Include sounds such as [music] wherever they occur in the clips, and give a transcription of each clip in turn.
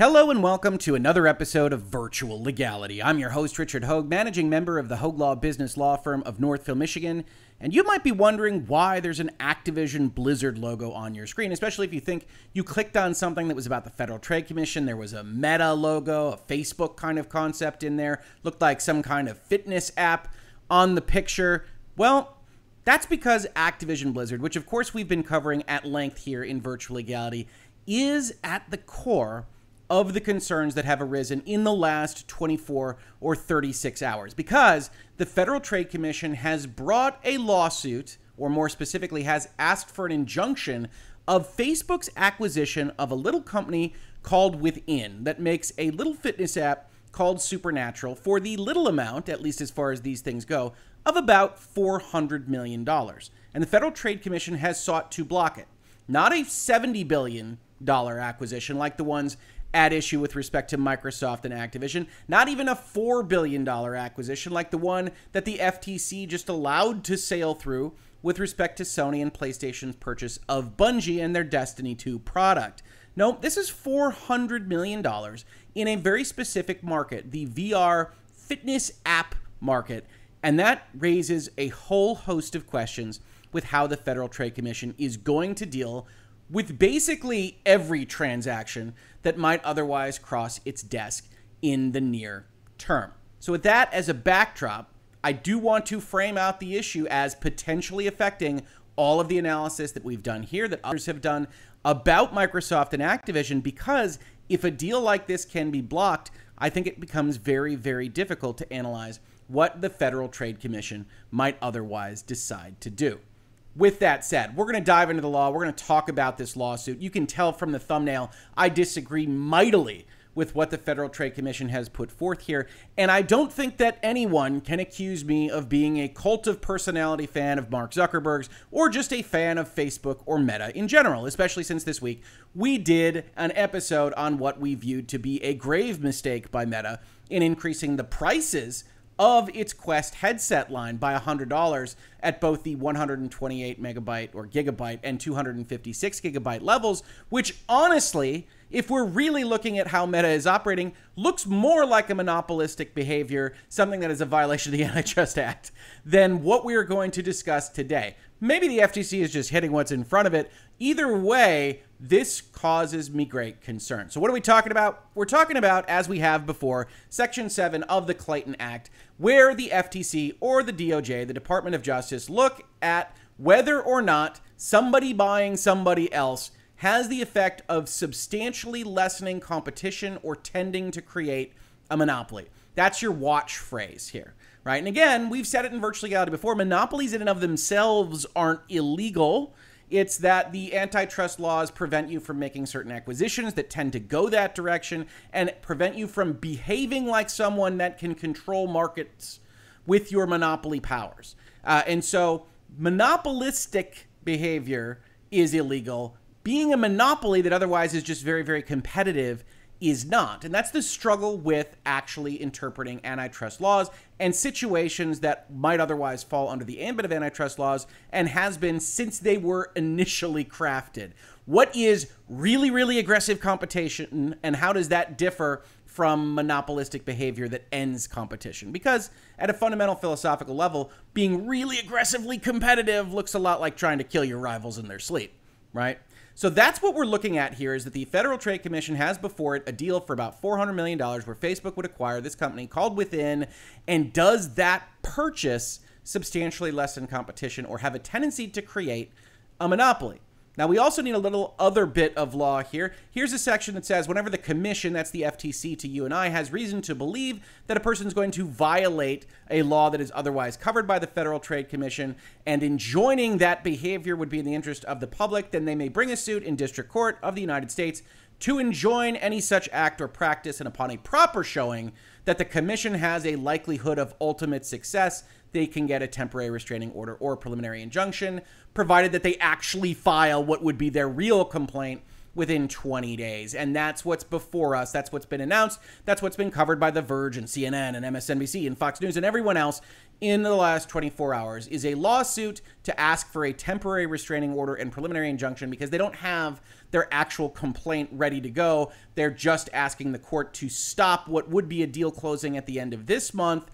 Hello and welcome to another episode of Virtual Legality. I'm your host, Richard Hoeg, managing member of the Hoeg Law Business Law Firm of Northville, Michigan. And you might be wondering why there's an Activision Blizzard logo on your screen, especially if you think you clicked on something that was about the Federal Trade Commission. There was a Meta logo, a Facebook kind of concept in there, looked like some kind of fitness app on the picture. Well, that's because Activision Blizzard, which of course we've been covering at length here in Virtual Legality, is at the core of the concerns that have arisen in the last 24 or 36 hours because the Federal Trade Commission has brought a lawsuit, or more specifically, has asked for an injunction of Facebook's acquisition of a little company called Within that makes a little fitness app called Supernatural for the little amount, at least as far as these things go, of about $400 million. And the Federal Trade Commission has sought to block it. Not a $70 billion acquisition like the ones at issue with respect to Microsoft and Activision. Not even a $4 billion acquisition like the one that the FTC just allowed to sail through with respect to Sony and PlayStation's purchase of Bungie and their Destiny 2 product. No, this is $400 million in a very specific market, the VR fitness app market. And that raises a whole host of questions with how the Federal Trade Commission is going to deal with basically every transaction that might otherwise cross its desk in the near term. So, with that as a backdrop, I do want to frame out the issue as potentially affecting all of the analysis that we've done here, that others have done about Microsoft and Activision, because if a deal like this can be blocked, I think it becomes very, very difficult to analyze what the Federal Trade Commission might otherwise decide to do with that said, we're going to dive into the law. We're going to talk about this lawsuit. You can tell from the thumbnail, I disagree mightily with what the Federal Trade Commission has put forth here. And I don't think that anyone can accuse me of being a cult of personality fan of Mark Zuckerberg's or just a fan of Facebook or Meta in general, especially since this week we did an episode on what we viewed to be a grave mistake by Meta in increasing the prices of its Quest headset line by $100 at both the 128 megabyte or gigabyte and 256 gigabyte levels, which honestly, if we're really looking at how Meta is operating, looks more like a monopolistic behavior, something that is a violation of the [laughs] Antitrust Act, than what we are going to discuss today. Maybe the FTC is just hitting what's in front of it. Either way, this causes me great concern. So, what are we talking about? We're talking about, as we have before, Section 7 of the Clayton Act, where the FTC or the DOJ, the Department of Justice, look at whether or not somebody buying somebody else has the effect of substantially lessening competition or tending to create a monopoly. That's your watch phrase here, right? And again, we've said it in virtual legality before monopolies in and of themselves aren't illegal it's that the antitrust laws prevent you from making certain acquisitions that tend to go that direction and prevent you from behaving like someone that can control markets with your monopoly powers. Uh, and so, monopolistic behavior is illegal. Being a monopoly that otherwise is just very, very competitive is not. And that's the struggle with actually interpreting antitrust laws and situations that might otherwise fall under the ambit of antitrust laws and has been since they were initially crafted. What is really, really aggressive competition and how does that differ from monopolistic behavior that ends competition? Because at a fundamental philosophical level, being really aggressively competitive looks a lot like trying to kill your rivals in their sleep, right? So that's what we're looking at here is that the Federal Trade Commission has before it a deal for about $400 million where Facebook would acquire this company called Within. And does that purchase substantially lessen competition or have a tendency to create a monopoly? Now, we also need a little other bit of law here. Here's a section that says whenever the commission, that's the FTC to you and I, has reason to believe that a person is going to violate a law that is otherwise covered by the Federal Trade Commission, and enjoining that behavior would be in the interest of the public, then they may bring a suit in District Court of the United States to enjoin any such act or practice, and upon a proper showing that the commission has a likelihood of ultimate success, they can get a temporary restraining order or a preliminary injunction, provided that they actually file what would be their real complaint within 20 days. And that's what's before us. That's what's been announced. That's what's been covered by The Verge and CNN and MSNBC and Fox News and everyone else in the last 24 hours is a lawsuit to ask for a temporary restraining order and preliminary injunction because they don't have their actual complaint ready to go. They're just asking the court to stop what would be a deal closing at the end of this month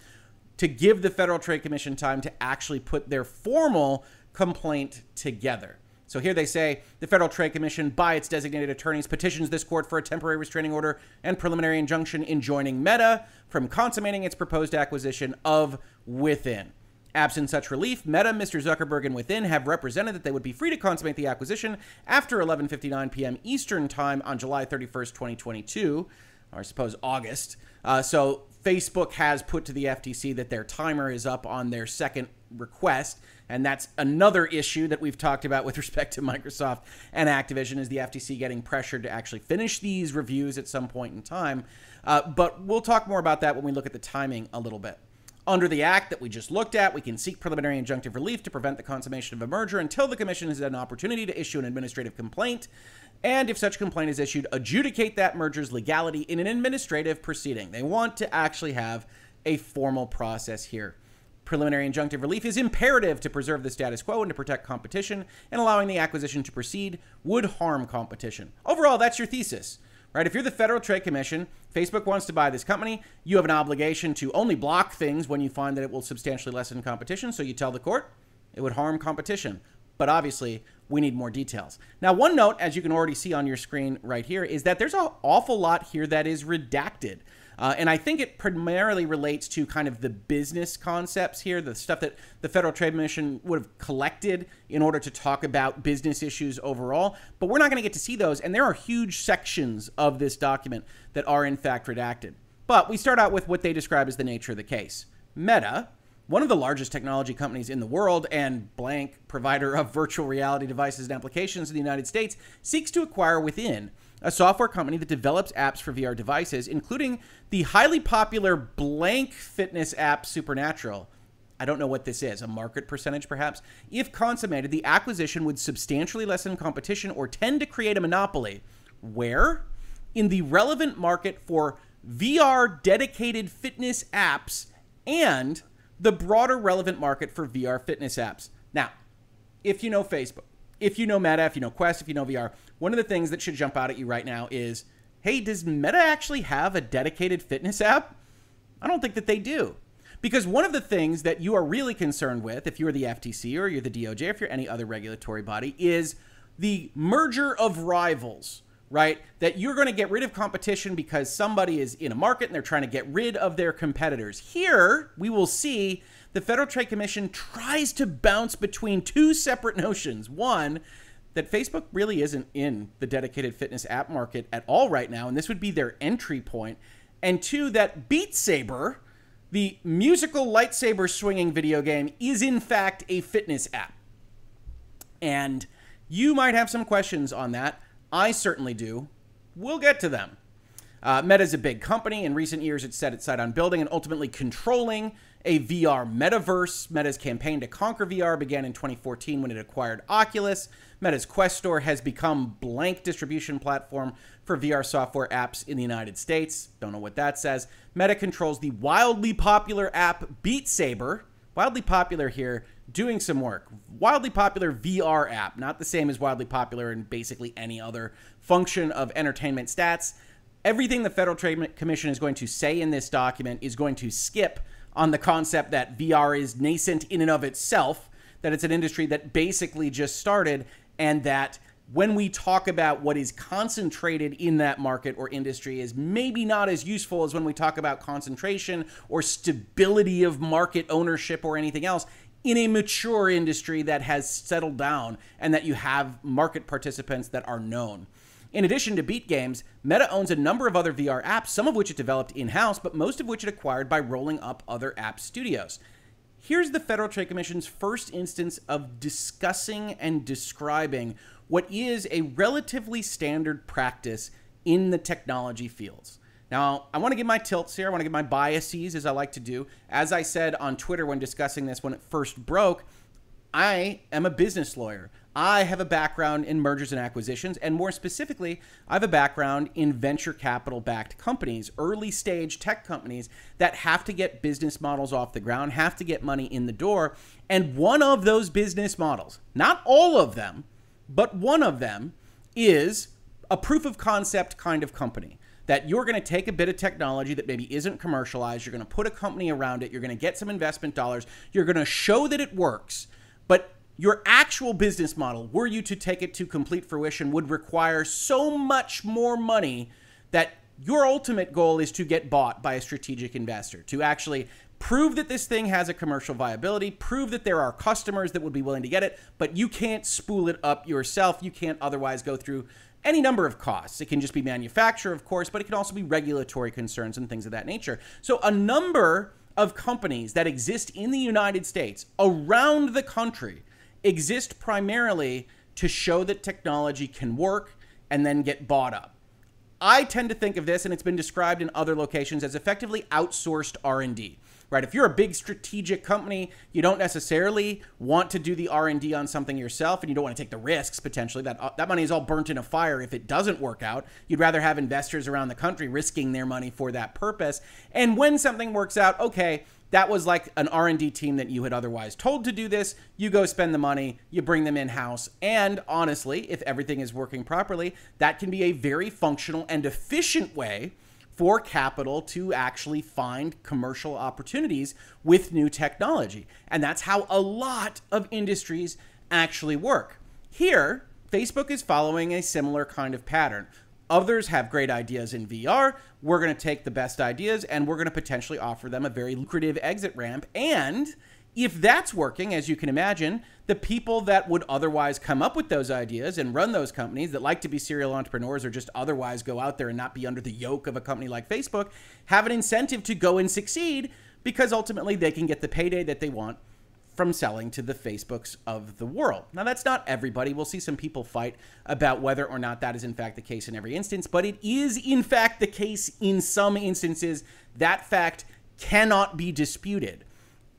to give the Federal Trade Commission time to actually put their formal complaint together. So here they say the Federal Trade Commission, by its designated attorneys, petitions this court for a temporary restraining order and preliminary injunction enjoining Meta from consummating its proposed acquisition of Within. Absent such relief, Meta, Mr. Zuckerberg, and Within have represented that they would be free to consummate the acquisition after 11:59 p.m. Eastern Time on July 31st, 2022, or I suppose August. Uh, so Facebook has put to the FTC that their timer is up on their second request, and that's another issue that we've talked about with [laughs] respect to Microsoft and Activision is the FTC getting pressured to actually finish these reviews at some point in time. Uh, but we'll talk more about that when we look at the timing a little bit. Under the act that we just looked at, we can seek preliminary injunctive relief to prevent the consummation of a merger until the commission has had an opportunity to issue an administrative complaint. And if such complaint is issued, adjudicate that merger's legality in an administrative proceeding. They want to actually have a formal process here. Preliminary injunctive relief is imperative to preserve the status quo and to protect competition, and allowing the acquisition to proceed would harm competition. Overall, that's your thesis right? If you're the Federal Trade Commission, Facebook wants to buy this company, you have an obligation to only block things when you find that it will substantially lessen competition. So you tell the court it would harm competition. But obviously, we need more details. Now, one note, as you can already see on your screen right here, is that there's an awful lot here that is redacted. Uh, and I think it primarily relates to kind of the business concepts here, the stuff that the Federal Trade Commission would have collected in order to talk about business issues overall. But we're not going to get to see those. And there are huge sections of this document that are, in fact, redacted. But we start out with what they describe as the nature of the case. Meta, one of the largest technology companies in the world and blank provider of virtual reality devices and applications in the United States, seeks to acquire within a software company that develops apps for VR devices, including the highly popular blank fitness app Supernatural. I don't know what this is, a market percentage perhaps. If consummated, the acquisition would substantially lessen competition or tend to create a monopoly. Where? In the relevant market for VR dedicated fitness apps and the broader relevant market for VR fitness apps. Now, if you know Facebook, if you know Meta, if you know Quest, if you know VR, one of the things that should jump out at you right now is hey, does Meta actually have a dedicated fitness app? I don't think that they do. Because one of the things that you are really concerned with, if you're the FTC or you're the DOJ, if you're any other regulatory body, is the merger of rivals, right? That you're going to get rid of competition because somebody is in a market and they're trying to get rid of their competitors. Here, we will see the Federal Trade Commission tries to bounce between two separate notions. One, that Facebook really isn't in the dedicated fitness app market at all right now, and this would be their entry point. And two, that Beat Saber, the musical lightsaber swinging video game, is in fact a fitness app. And you might have some questions on that. I certainly do. We'll get to them. Uh, Meta is a big company. In recent years, it's set its sight on building and ultimately controlling a VR metaverse. Meta's campaign to conquer VR began in 2014 when it acquired Oculus. Meta's Quest Store has become blank distribution platform for VR software apps in the United States. Don't know what that says. Meta controls the wildly popular app Beat Saber. Wildly popular here, doing some work. Wildly popular VR app, not the same as wildly popular in basically any other function of entertainment stats. Everything the Federal Trade Commission is going to say in this document is going to skip on the concept that VR is nascent in and of itself, that it's an industry that basically just started, and that when we talk about what is concentrated in that market or industry is maybe not as useful as when we talk about concentration or stability of market ownership or anything else in a mature industry that has settled down and that you have market participants that are known. In addition to Beat Games, Meta owns a number of other VR apps, some of which it developed in house, but most of which it acquired by rolling up other app studios. Here's the Federal Trade Commission's first instance of discussing and describing what is a relatively standard practice in the technology fields. Now, I want to give my tilts here. I want to give my biases, as I like to do. As I said on Twitter when discussing this when it first broke, I am a business lawyer. I have a background in mergers and acquisitions, and more specifically, I have a background in venture capital backed companies, early stage tech companies that have to get business models off the ground, have to get money in the door. And one of those business models, not all of them, but one of them is a proof of concept kind of company that you're going to take a bit of technology that maybe isn't commercialized, you're going to put a company around it, you're going to get some investment dollars, you're going to show that it works, but your actual business model, were you to take it to complete fruition, would require so much more money that your ultimate goal is to get bought by a strategic investor, to actually prove that this thing has a commercial viability, prove that there are customers that would be willing to get it, but you can't spool it up yourself. You can't otherwise go through any number of costs. It can just be manufacture, of course, but it can also be regulatory concerns and things of that nature. So, a number of companies that exist in the United States around the country exist primarily to show that technology can work and then get bought up. I tend to think of this and it's been described in other locations as effectively outsourced R&D right? If you're a big strategic company you don't necessarily want to do the r&d on something yourself and you don't want to take the risks potentially. That uh, that money is all burnt in a fire if it doesn't work out. You'd rather have investors around the country risking their money for that purpose. And when something works out okay that was like an r&d team that you had otherwise told to do this. You go spend the money you bring them in house and honestly if everything is working properly that can be a very functional and efficient way for capital to actually find commercial opportunities with new technology. And that's how a lot of industries actually work. Here facebook is following a similar kind of pattern Others have great ideas in VR. We're going to take the best ideas and we're going to potentially offer them a very lucrative exit ramp. And if that's working, as you can imagine, the people that would otherwise come up with those ideas and run those companies that like to be serial entrepreneurs or just otherwise go out there and not be under the yoke of a company like Facebook have an incentive to go and succeed because ultimately they can get the payday that they want from selling to the Facebooks of the world. Now, that's not everybody. We'll see some people fight about whether or not that is in fact the case in every instance, but it is in fact the case in some instances. That fact cannot be disputed.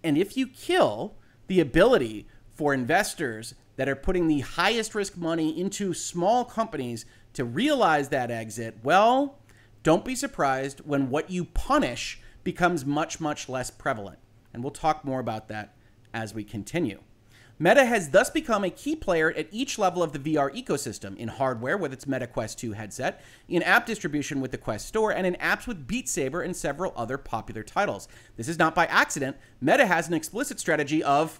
And if you kill the ability for investors that are putting the highest risk money into small companies to realize that exit, well, don't be surprised when what you punish becomes much, much less prevalent. And we'll talk more about that as we continue. Meta has thus become a key player at each level of the VR ecosystem in hardware with its Meta Quest 2 headset, in app distribution with the Quest Store, and in apps with Beat Saber and several other popular titles. This is not by accident. Meta has an explicit strategy of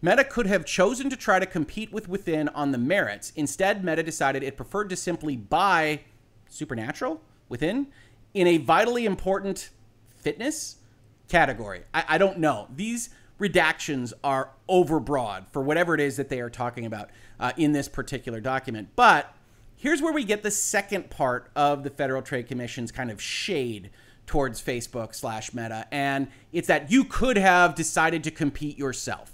Meta could have chosen to try to compete with Within on the merits. Instead, Meta decided it preferred to simply buy Supernatural Within in a vitally important fitness category. I, I don't know. These redactions are overbroad for whatever it is that they are talking about uh, in this particular document. But here's where we get the second part of the Federal Trade Commission's kind of shade towards Facebook slash Meta, and it's that you could have decided to compete yourself.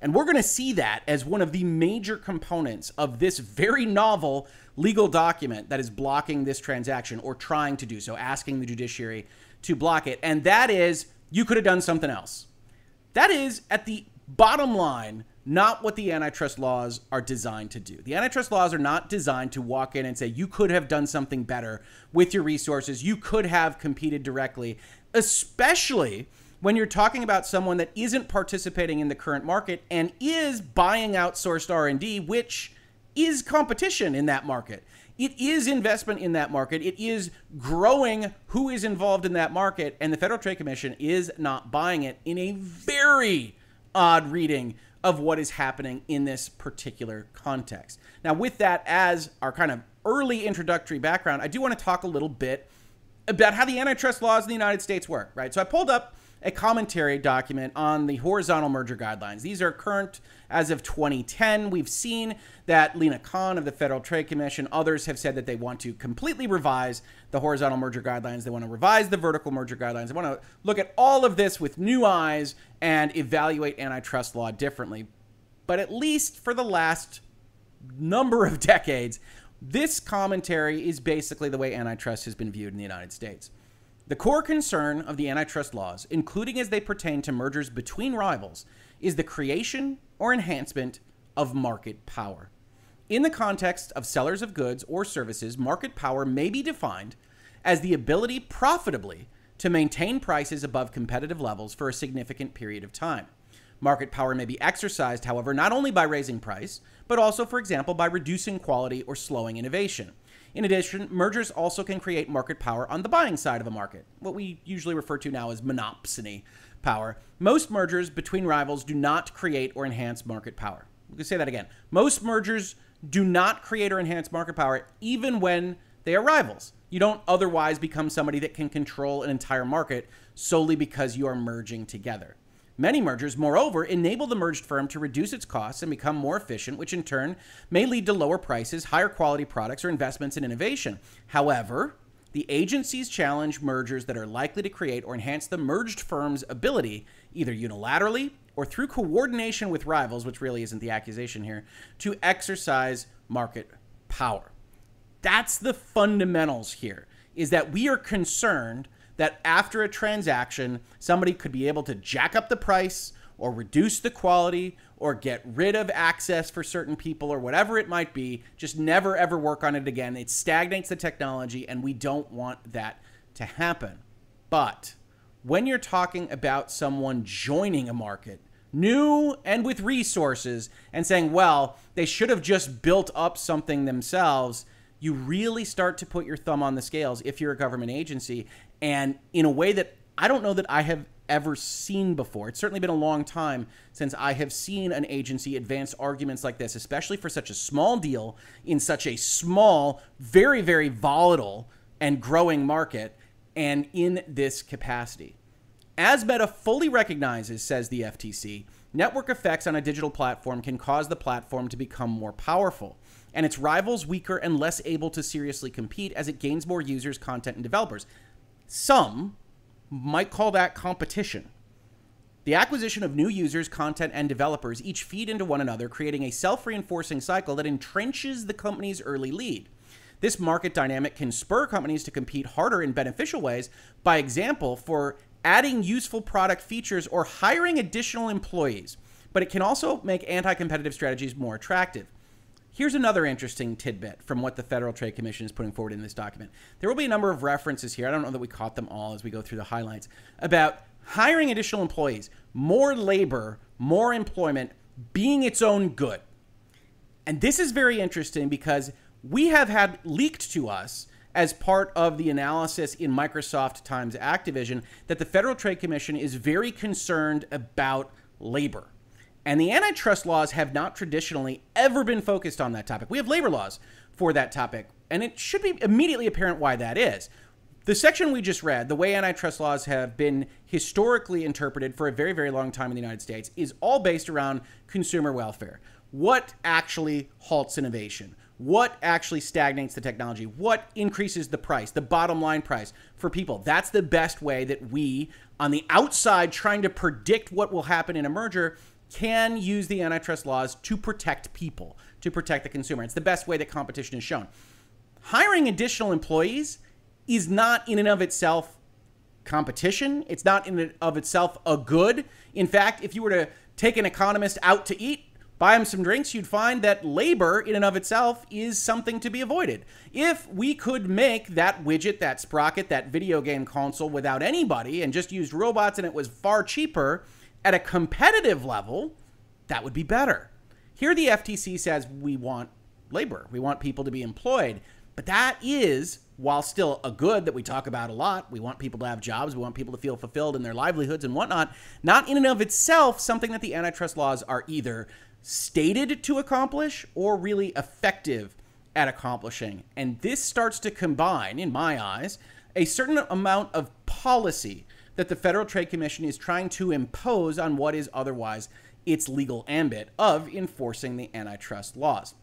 And we're going to see that as one of the major components of this very novel legal document that is blocking this transaction or trying to do so, asking the judiciary to block it. And that is you could have done something else. That is, at the bottom line, not what the antitrust laws are designed to do. The antitrust laws are not designed to walk in and say, you could have done something better with your resources. You could have competed directly, especially when you're talking about someone that isn't participating in the current market and is buying outsourced R&D, which is competition in that market it is investment in that market. It is growing who is involved in that market, and the Federal Trade Commission is not buying it in a very odd reading of what is happening in this particular context. Now, with that as our kind of early introductory background, I do want to talk a little bit about how the antitrust laws in the United States work, right? So I pulled up a commentary document on the horizontal merger guidelines. These are current as of 2010. We've seen that Lina Khan of the Federal Trade Commission, others have said that they want to completely revise the horizontal merger guidelines. They want to revise the vertical merger guidelines. They want to look at all of this with new eyes and evaluate antitrust law differently. But at least for the last number of decades, this commentary is basically the way antitrust has been viewed in the United States. The core concern of the antitrust laws, including as they pertain to mergers between rivals, is the creation or enhancement of market power. In the context of sellers of goods or services, market power may be defined as the ability profitably to maintain prices above competitive levels for a significant period of time. Market power may be exercised, however, not only by raising price, but also, for example, by reducing quality or slowing innovation. In addition, mergers also can create market power on the buying side of a market, what we usually refer to now as monopsony power. Most mergers between rivals do not create or enhance market power. We can say that again. Most mergers do not create or enhance market power, even when they are rivals. You don't otherwise become somebody that can control an entire market solely because you are merging together. Many mergers, moreover, enable the merged firm to reduce its costs and become more efficient, which in turn may lead to lower prices, higher quality products, or investments in innovation. However, the agencies challenge mergers that are likely to create or enhance the merged firm's ability, either unilaterally or through coordination with rivals, which really isn't the accusation here, to exercise market power. That's the fundamentals here, is that we are concerned that after a transaction, somebody could be able to jack up the price or reduce the quality or get rid of access for certain people or whatever it might be. Just never ever work on it again. It stagnates the technology, and we don't want that to happen. But when you're talking about someone joining a market, new and with resources, and saying, well, they should have just built up something themselves, you really start to put your thumb on the scales if you're a government agency and in a way that I don't know that I have ever seen before. It's certainly been a long time since I have seen an agency advance arguments like this, especially for such a small deal in such a small, very, very volatile and growing market, and in this capacity. As Meta fully recognizes, says the FTC, network effects on a digital platform can cause the platform to become more powerful and its rivals weaker and less able to seriously compete as it gains more users, content, and developers. Some might call that competition. The acquisition of new users, content, and developers each feed into one another, creating a self reinforcing cycle that entrenches the company's early lead. This market dynamic can spur companies to compete harder in beneficial ways, by example, for adding useful product features or hiring additional employees. But it can also make anti competitive strategies more attractive. Here's another interesting tidbit from what the Federal Trade Commission is putting forward in this document. There will be a number of references here. I don't know that we caught them all as we go through the highlights about hiring additional employees, more labor, more employment being its own good. And this is very interesting because we have had leaked to us as part of the analysis in Microsoft times Activision that the Federal Trade Commission is very concerned about labor. And the antitrust laws have not traditionally ever been focused on that topic. We have labor laws for that topic, and it should be immediately apparent why that is. The section we just read, the way antitrust laws have been historically interpreted for a very, very long time in the United States, is all based around consumer welfare. What actually halts innovation? What actually stagnates the technology? What increases the price, the bottom line price for people? That's the best way that we, on the outside, trying to predict what will happen in a merger, can use the antitrust laws to protect people, to protect the consumer. It's the best way that competition is shown. Hiring additional employees is not in and of itself competition. It's not in and of itself a good. In fact, if you were to take an economist out to eat, buy him some drinks, you'd find that labor in and of itself is something to be avoided. If we could make that widget, that sprocket, that video game console without anybody and just used robots and it was far cheaper, at a competitive level, that would be better. Here, the FTC says we want labor, we want people to be employed. But that is, while still a good that we talk about a lot, we want people to have jobs, we want people to feel fulfilled in their livelihoods and whatnot, not in and of itself something that the antitrust laws are either stated to accomplish or really effective at accomplishing. And this starts to combine, in my eyes, a certain amount of policy that the Federal Trade Commission is trying to impose on what is otherwise its legal ambit of enforcing the antitrust laws.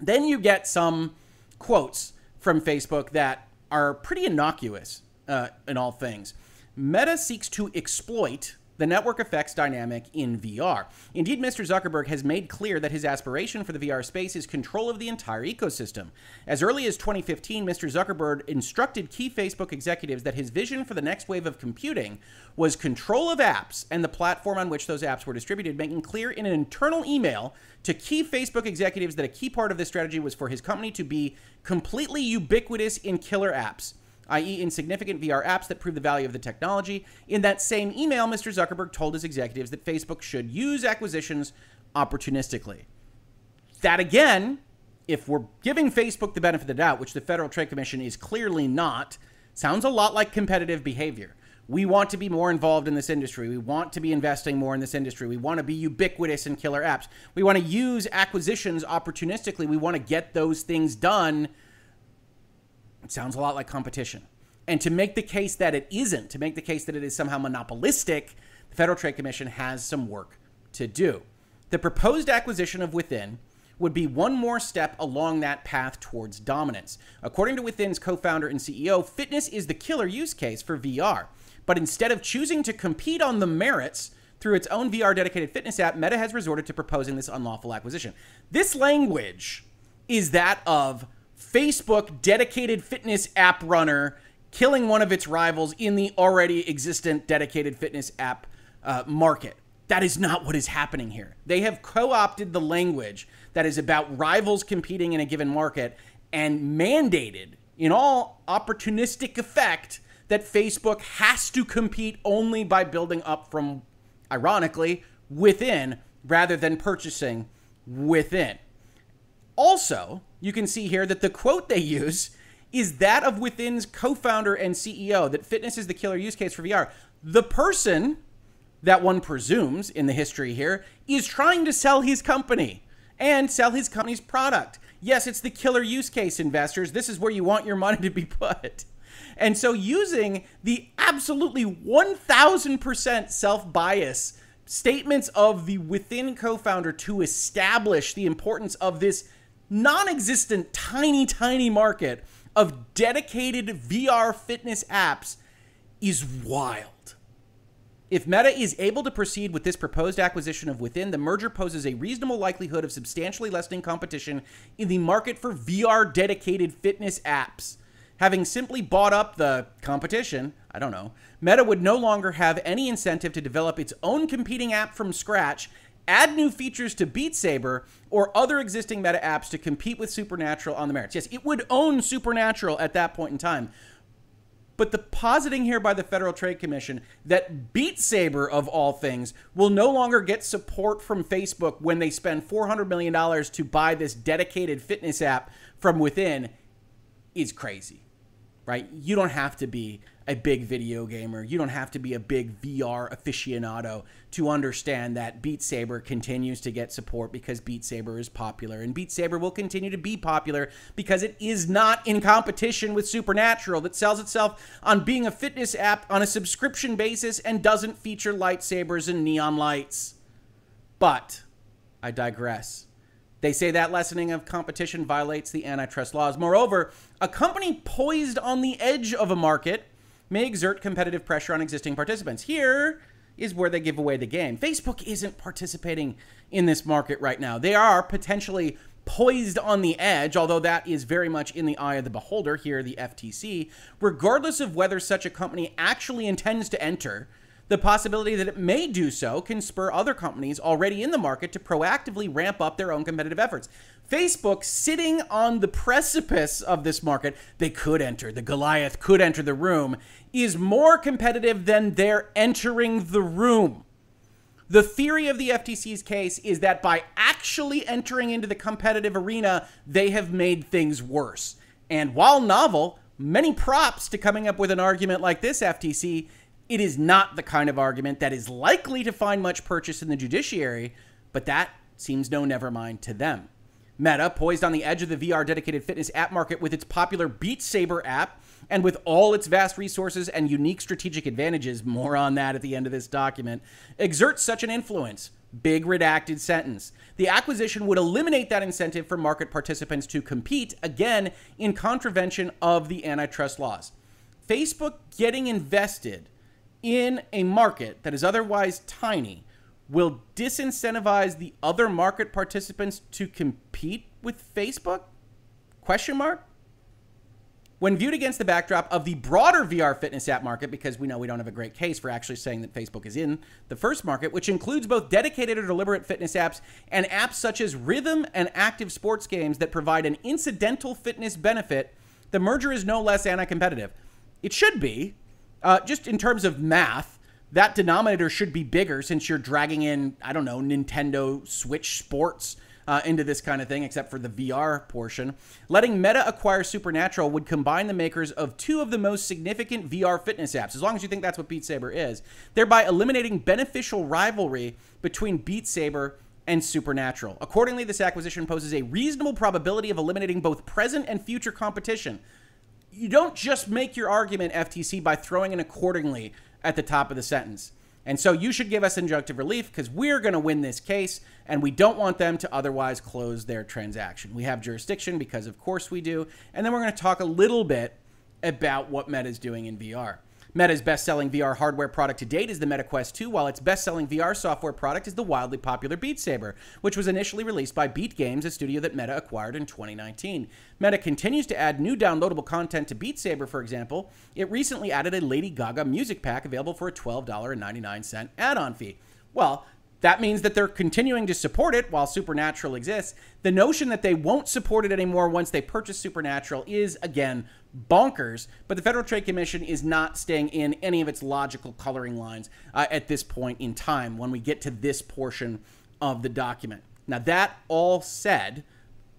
Then you get some quotes from Facebook that are pretty innocuous uh, in all things. Meta seeks to exploit the network effects dynamic in VR. Indeed, Mr. Zuckerberg has made clear that his aspiration for the VR space is control of the entire ecosystem. As early as 2015, Mr. Zuckerberg instructed key Facebook executives that his vision for the next wave of computing was control of apps and the platform on which those apps were distributed, making clear in an internal email to key Facebook executives that a key part of this strategy was for his company to be completely ubiquitous in killer apps i.e., in significant VR apps that prove the value of the technology. In that same email, Mr. Zuckerberg told his executives that Facebook should use acquisitions opportunistically. That again, if we're giving Facebook the benefit of the doubt, which the Federal Trade Commission is clearly not, sounds a lot like competitive behavior. We want to be more involved in this industry. We want to be investing more in this industry. We want to be ubiquitous in killer apps. We want to use acquisitions opportunistically. We want to get those things done it sounds a lot like competition. And to make the case that it isn't, to make the case that it is somehow monopolistic, the Federal Trade Commission has some work to do. The proposed acquisition of Within would be one more step along that path towards dominance. According to Within's co founder and CEO, fitness is the killer use case for VR. But instead of choosing to compete on the merits through its own VR dedicated fitness app, Meta has resorted to proposing this unlawful acquisition. This language is that of Facebook dedicated fitness app runner killing one of its rivals in the already existent dedicated fitness app uh, market. That is not what is happening here. They have co opted the language that is about rivals competing in a given market and mandated, in all opportunistic effect, that Facebook has to compete only by building up from, ironically, within rather than purchasing within. Also, you can see here that the quote they use is that of Within's co founder and CEO that fitness is the killer use case for VR. The person that one presumes in the history here is trying to sell his company and sell his company's product. Yes, it's the killer use case, investors. This is where you want your money to be put. And so, using the absolutely 1000% self bias statements of the Within co founder to establish the importance of this non existent, tiny, tiny market of dedicated VR fitness apps is wild. If Meta is able to proceed with this proposed acquisition of Within, the merger poses a reasonable likelihood of substantially lessening competition in the market for VR dedicated fitness apps. Having simply bought up the competition, I don't know, Meta would no longer have any incentive to develop its own competing app from scratch add new features to Beat Saber or other existing meta apps to compete with Supernatural on the merits. Yes, it would own Supernatural at that point in time. But the positing here by the Federal Trade Commission that Beat Saber, of all things, will no longer get support from Facebook when they spend $400 million to buy this dedicated fitness app from within is crazy, right? You don't have to be a big video gamer. You don't have to be a big VR aficionado to understand that Beat Saber continues to get support because Beat Saber is popular. And Beat Saber will continue to be popular because it is not in competition with Supernatural that sells itself on being a fitness app on a subscription basis and doesn't feature lightsabers and neon lights. But I digress. They say that lessening of competition violates the antitrust laws. Moreover, a company poised on the edge of a market may exert competitive pressure on existing participants. Here is where they give away the game. Facebook isn't participating in this market right now. They are potentially poised on the edge, although that is very much in the eye of the beholder here, the FTC. Regardless of whether such a company actually intends to enter, the possibility that it may do so can spur other companies already in the market to proactively ramp up their own competitive efforts. Facebook, sitting on the precipice of this market, they could enter, the Goliath could enter the room, is more competitive than they're entering the room. The theory of the FTC's case is that by actually entering into the competitive arena, they have made things worse. And while novel, many props to coming up with an argument like this, FTC, it is not the kind of argument that is likely to find much purchase in the judiciary, but that seems no never mind to them. Meta, poised on the edge of the VR dedicated fitness app market with its popular Beat Saber app and with all its vast resources and unique strategic advantages, more on that at the end of this document, exerts such an influence. Big redacted sentence. The acquisition would eliminate that incentive for market participants to compete, again, in contravention of the antitrust laws. Facebook getting invested in a market that is otherwise tiny will disincentivize the other market participants to compete with Facebook? Question mark? When viewed against the backdrop of the broader VR fitness app market, because we know we don't have a great case for actually saying that Facebook is in the first market, which includes both dedicated or deliberate fitness apps and apps such as rhythm and active sports games that provide an incidental fitness benefit, the merger is no less anti competitive. It should be, uh, just in terms of math, that denominator should be bigger since you're dragging in, I don't know, Nintendo Switch Sports uh, into this kind of thing, except for the VR portion. Letting Meta acquire Supernatural would combine the makers of two of the most significant VR fitness apps, as long as you think that's what Beat Saber is, thereby eliminating beneficial rivalry between Beat Saber and Supernatural. Accordingly, this acquisition poses a reasonable probability of eliminating both present and future competition. You don't just make your argument, FTC, by throwing an accordingly at the top of the sentence. And so you should give us injunctive relief because we're going to win this case and we don't want them to otherwise close their transaction. We have jurisdiction because, of course, we do. And then we're going to talk a little bit about what Meta is doing in VR. Meta's best selling VR hardware product to date is the Meta Quest 2, while its best selling VR software product is the wildly popular Beat Saber, which was initially released by Beat Games, a studio that Meta acquired in 2019. Meta continues to add new downloadable content to Beat Saber, for example. It recently added a Lady Gaga music pack available for a $12.99 add on fee. Well, that means that they're continuing to support it while Supernatural exists. The notion that they won't support it anymore once they purchase Supernatural is, again, bonkers. But the Federal Trade Commission is not staying in any of its logical coloring lines uh, at this point in time when we get to this portion of the document. Now, that all said,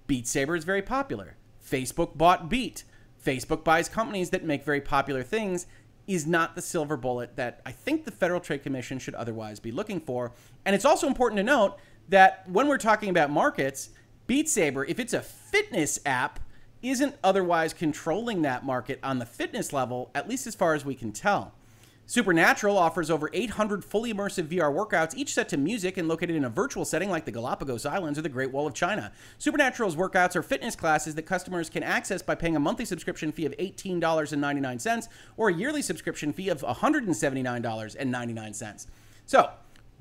Beat Saber is very popular. Facebook bought Beat. Facebook buys companies that make very popular things is not the silver bullet that I think the Federal Trade Commission should otherwise be looking for. And it's also important to note that when we're talking about markets, Beat Saber, if it's a fitness app, isn't otherwise controlling that market on the fitness level, at least as far as we can tell. Supernatural offers over 800 fully immersive VR workouts, each set to music and located in a virtual setting like the Galapagos Islands or the Great Wall of China. Supernatural's workouts are fitness classes that customers can access by paying a monthly subscription fee of $18.99 or a yearly subscription fee of $179.99. So,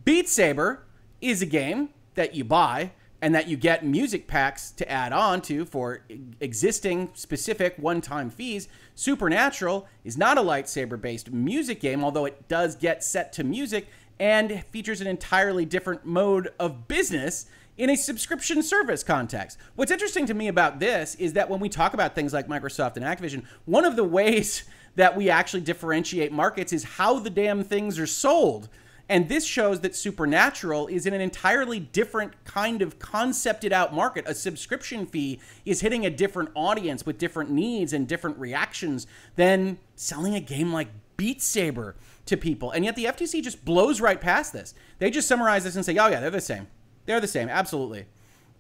Beat Saber is a game that you buy and that you get music packs to add on to for existing specific one time fees. Supernatural is not a lightsaber based music game, although it does get set to music and features an entirely different mode of business in a subscription service context. What's interesting to me about this is that when we talk about things like Microsoft and Activision, one of the ways [laughs] that we actually differentiate markets is how the damn things are sold. And this shows that Supernatural is in an entirely different kind of concepted out market. A subscription fee is hitting a different audience with different needs and different reactions than selling a game like Beat Saber to people. And yet the FTC just blows right past this. They just summarize this and say, oh, yeah, they're the same. They're the same, absolutely.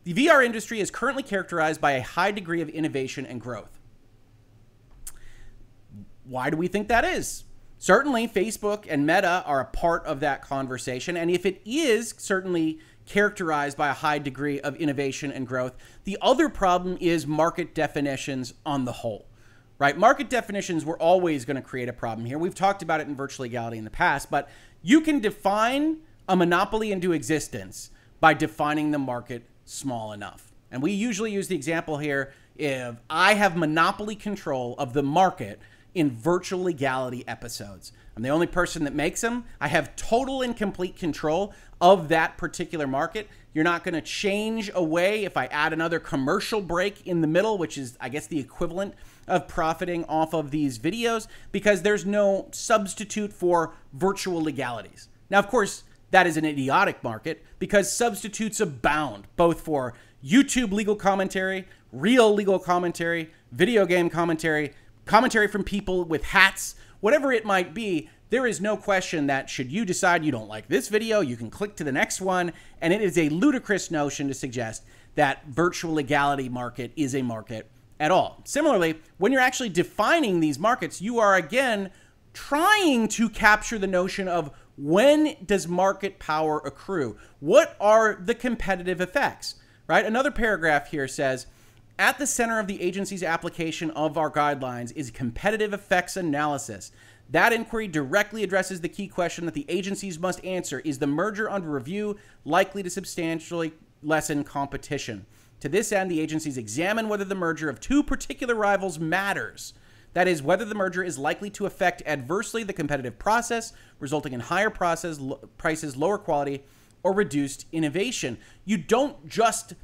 The VR industry is currently characterized by a high degree of innovation and growth. Why do we think that is? Certainly, Facebook and Meta are a part of that conversation. And if it is certainly characterized by a high degree of innovation and growth, the other problem is market definitions on the whole. Right? Market definitions were always going to create a problem here. We've talked about it in virtual legality in the past, but you can define a monopoly into existence by defining the market small enough. And we usually use the example here if I have monopoly control of the market in virtual legality episodes. I'm the only person that makes them. I have total and complete control of that particular market. You're not going to change away if I add another commercial break in the middle, which is, I guess, the equivalent of profiting off of these videos, because there's no substitute for virtual legalities. Now, of course, that is an idiotic market because substitutes abound, both for YouTube legal commentary, real legal commentary, video game commentary, commentary from people with hats, whatever it might be, there is no question that should you decide you don't like this video, you can click to the next one. And it is a ludicrous notion to suggest that virtual legality market is a market at all. Similarly, when you're actually defining these markets, you are again trying to capture the notion of when does market power accrue? What are the competitive effects? Right? Another paragraph here says At the center of the agency's application of our guidelines is competitive effects analysis. That inquiry directly addresses the key question that the agencies must answer Is the merger under review likely to substantially lessen competition? To this end, the agencies examine whether the merger of two particular rivals matters. That is, whether the merger is likely to affect adversely the competitive process, resulting in higher process prices, lower quality, or reduced innovation. You don't just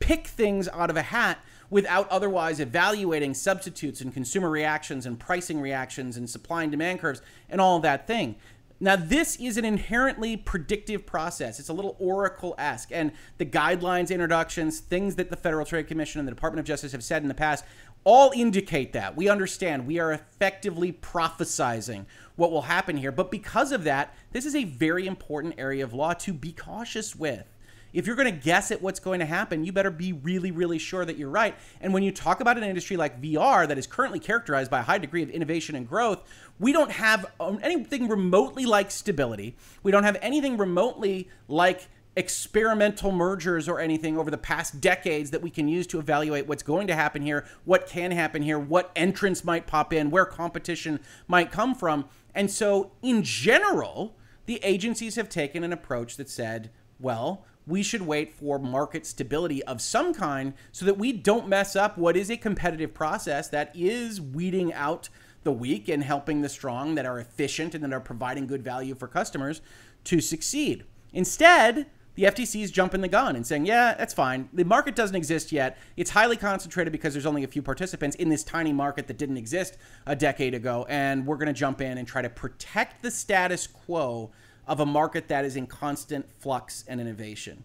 pick things out of a hat without otherwise evaluating substitutes and consumer reactions and pricing reactions and supply and demand curves and all that thing. Now, this is an inherently predictive process. It's a little Oracle esque. And the guidelines, introductions, things that the Federal Trade Commission and the Department of Justice have said in the past all indicate that. We understand. We are effectively prophesizing what will happen here. But because of that, this is a very important area of law to be cautious with if you're going to guess at what's going to happen, you better be really, really sure that you're right. And when you talk about an industry like VR that is currently characterized by a high degree of innovation and growth, we don't have um, anything remotely like stability. We don't have anything remotely like experimental mergers or anything over the past decades that we can use to evaluate what's going to happen here, what can happen here, what entrants might pop in, where competition might come from. And so, in general, the agencies have taken an approach that said, well, we should wait for market stability of some kind so that we don't mess up what is a competitive process that is weeding out the weak and helping the strong that are efficient and that are providing good value for customers to succeed. Instead, the FTC is jumping the gun and saying, yeah, that's fine. The market doesn't exist yet. It's highly concentrated because there's only a few participants in this tiny market that didn't exist a decade ago. And we're going to jump in and try to protect the status quo of a market that is in constant flux and innovation.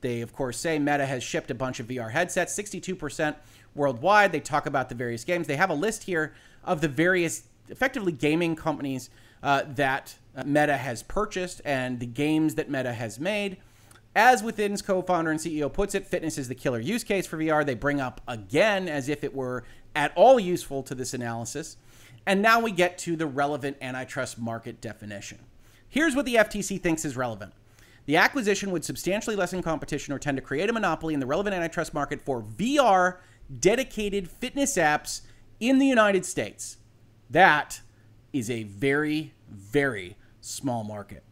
They, of course, say Meta has shipped a bunch of VR headsets, 62% worldwide. They talk about the various games. They have a list here of the various, effectively, gaming companies uh, that uh, Meta has purchased and the games that Meta has made. As Within's co founder and CEO puts it, fitness is the killer use case for VR. They bring up again as if it were at all useful to this analysis. And now we get to the relevant antitrust market definition. Here's what the FTC thinks is relevant. The acquisition would substantially lessen competition or tend to create a monopoly in the relevant antitrust market for VR dedicated fitness apps in the United States. That is a very, very small market.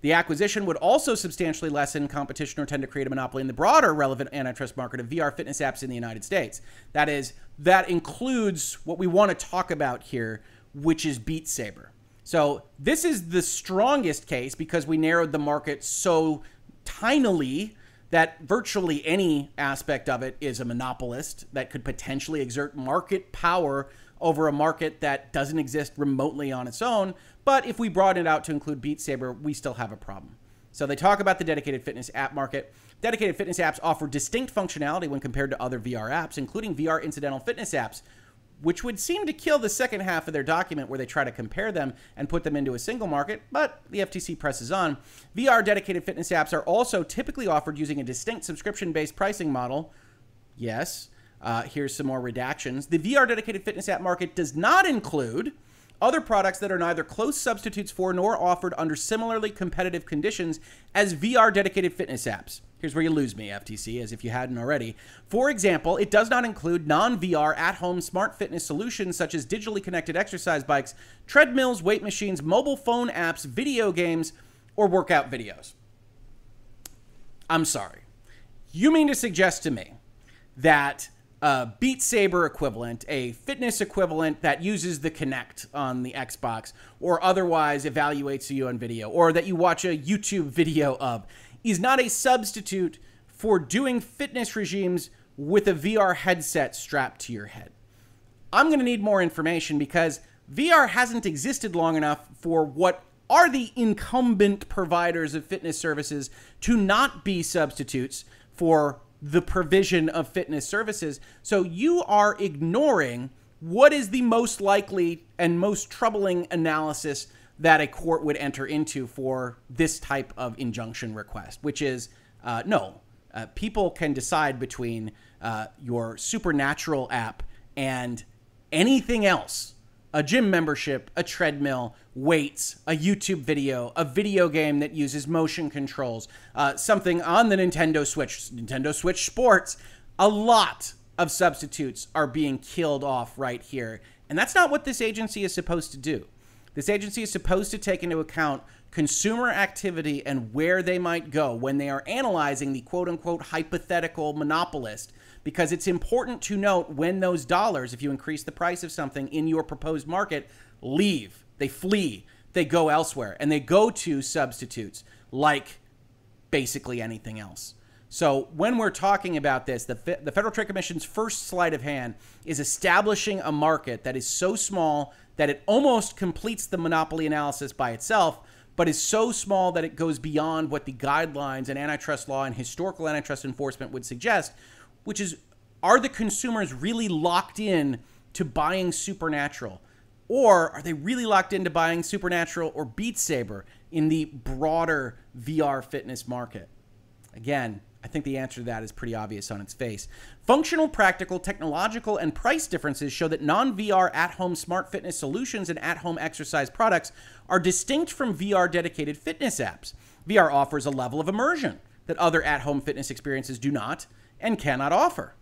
The acquisition would also substantially lessen competition or tend to create a monopoly in the broader relevant antitrust market of VR fitness apps in the United States. That is, that includes what we want to talk about here, which is Beat Saber. So this is the strongest case because we narrowed the market so tinily that virtually any aspect of it is a monopolist that could potentially exert market power over a market that doesn't exist remotely on its own. But if we broaden it out to include Beat Saber, we still have a problem. So they talk about the dedicated fitness app market. Dedicated fitness apps offer distinct functionality when compared to other VR apps, including VR incidental fitness apps, which would seem to kill the second half of their document where they try to compare them and put them into a single market, but the FTC presses on. VR dedicated fitness apps are also typically offered using a distinct subscription based pricing model. Yes, uh, here's some more redactions. The VR dedicated fitness app market does not include other products that are neither close substitutes for nor offered under similarly competitive conditions as VR dedicated fitness apps. Here's where you lose me, FTC, as if you hadn't already. For example, it does not include non VR at home smart fitness solutions such as digitally connected exercise bikes, treadmills, weight machines, mobile phone apps, video games, or workout videos. I'm sorry. You mean to suggest to me that a Beat Saber equivalent, a fitness equivalent that uses the Kinect on the Xbox, or otherwise evaluates you on video, or that you watch a YouTube video of, is not a substitute for doing fitness regimes with a VR headset strapped to your head. I'm going to need more information because VR hasn't existed long enough for what are the incumbent providers of fitness services to not be substitutes for the provision of fitness services. So you are ignoring what is the most likely and most troubling analysis that a court would enter into for this type of injunction request, which is uh, no, uh, people can decide between uh, your supernatural app and anything else a gym membership, a treadmill, weights, a YouTube video, a video game that uses motion controls, uh, something on the Nintendo Switch, Nintendo Switch Sports, a lot of substitutes are being killed off right here. And that's not what this agency is supposed to do. This agency is supposed to take into account consumer activity and where they might go when they are analyzing the quote unquote hypothetical monopolist. Because it's important to note when those dollars, if you increase the price of something in your proposed market, leave, they flee, they go elsewhere, and they go to substitutes like basically anything else. So when we're talking about this, the, the Federal Trade Commission's first sleight of hand is establishing a market that is so small that it almost completes the monopoly analysis by itself, but is so small that it goes beyond what the guidelines and antitrust law and historical antitrust enforcement would suggest, which is are the consumers really locked in to buying Supernatural? Or are they really locked into buying Supernatural or Beat Saber in the broader VR fitness market? Again, I think the answer to that is pretty obvious on its face. Functional, practical, technological, and price differences show that non VR at home smart fitness solutions and at home exercise products are distinct from VR dedicated fitness apps. VR offers a level of immersion that other at home fitness experiences do not and cannot offer.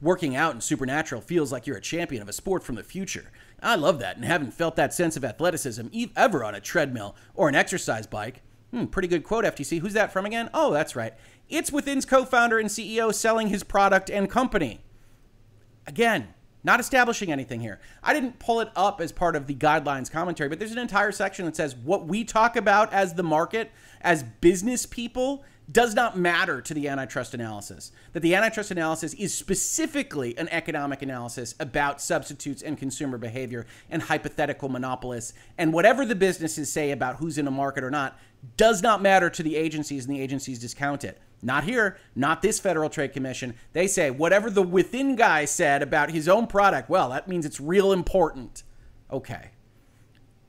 Working out in Supernatural feels like you're a champion of a sport from the future. I love that and haven't felt that sense of athleticism ever on a treadmill or an exercise bike. Hmm, pretty good quote, FTC. Who's that from again? Oh, that's right. It's Within's co founder and CEO selling his product and company. Again, not establishing anything here. I didn't pull it up as part of the guidelines commentary, but there's an entire section that says what we talk about as the market, as business people, does not matter to the antitrust analysis. That the antitrust analysis is specifically an economic analysis about substitutes and consumer behavior and hypothetical monopolists. And whatever the businesses say about who's in a market or not does not matter to the agencies, and the agencies discount it. Not here, not this Federal Trade Commission. They say whatever the Within guy said about his own product, well, that means it's real important. Okay.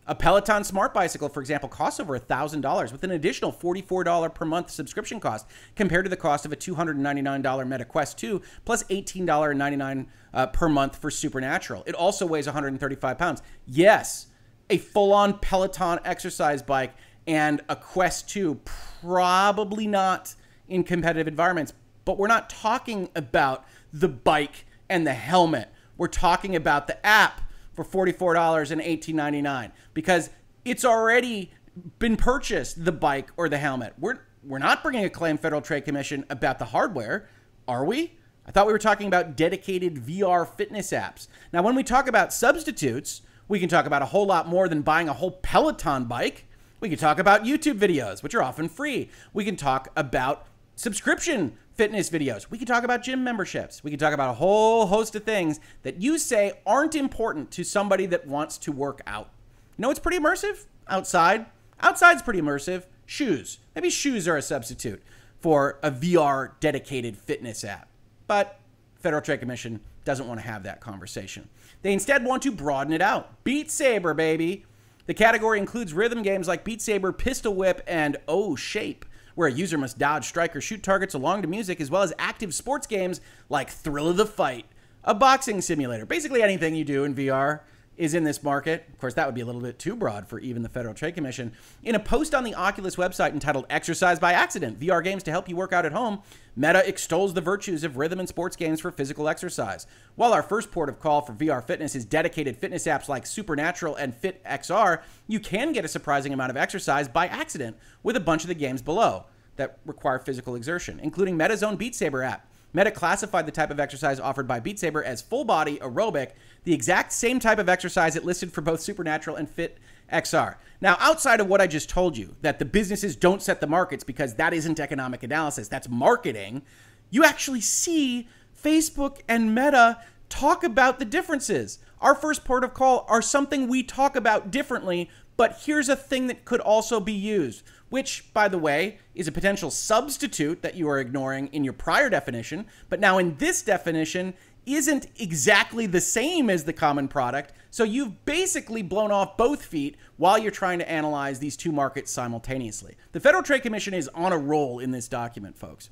A Peloton Smart Bicycle, for example, costs over $1,000 with an additional $44 per month subscription cost compared to the cost of a $299 Meta Quest 2 plus $18.99 uh, per month for Supernatural. It also weighs 135 pounds. Yes, a full on Peloton exercise bike and a Quest 2, probably not in competitive environments. But we're not talking about the bike and the helmet. We're talking about the app for $44 and $18.99 because it's already been purchased, the bike or the helmet. We're, we're not bringing a claim, Federal Trade Commission, about the hardware, are we? I thought we were talking about dedicated VR fitness apps. Now, when we talk about substitutes, we can talk about a whole lot more than buying a whole Peloton bike. We can talk about YouTube videos, which are often free. We can talk about subscription fitness videos. We can talk about gym memberships. We can talk about a whole host of things that you say aren't important to somebody that wants to work out. You know it's pretty immersive? Outside. Outside's pretty immersive. Shoes. Maybe shoes are a substitute for a VR dedicated fitness app. But Federal Trade Commission doesn't want to have that conversation. They instead want to broaden it out. Beat Saber, baby. The category includes rhythm games like Beat Saber, Pistol Whip, and Oh Shape where a user must dodge, strike, or shoot targets along to music, as well as active sports games like Thrill of the Fight, a boxing simulator. Basically, anything you do in VR is in this market. Of course, that would be a little bit too broad for even the Federal Trade Commission. In a post on the Oculus website entitled Exercise by Accident VR Games to Help You Work Out at Home, Meta extols the virtues of rhythm and sports games for physical exercise. While our first port of call for VR fitness is dedicated fitness apps like Supernatural and FitXR, you can get a surprising amount of exercise by accident with a bunch of the games below that require physical exertion, including Meta's own Beat Saber app. Meta classified the type of exercise offered by Beat Saber as full body aerobic, the exact same type of exercise it listed for both Supernatural and Fit XR. Now, outside of what I just told you, that the businesses don't set the markets because that isn't economic analysis, that's marketing, you actually see Facebook and Meta talk about the differences. Our first port of call are something we talk about differently, but here's a thing that could also be used which, by the way, is a potential substitute that you are ignoring in your prior definition, but now in this definition isn't exactly the same as the common product. So you've basically blown off both feet while you're trying to analyze these two markets simultaneously. The Federal Trade Commission is on a roll in this document, folks.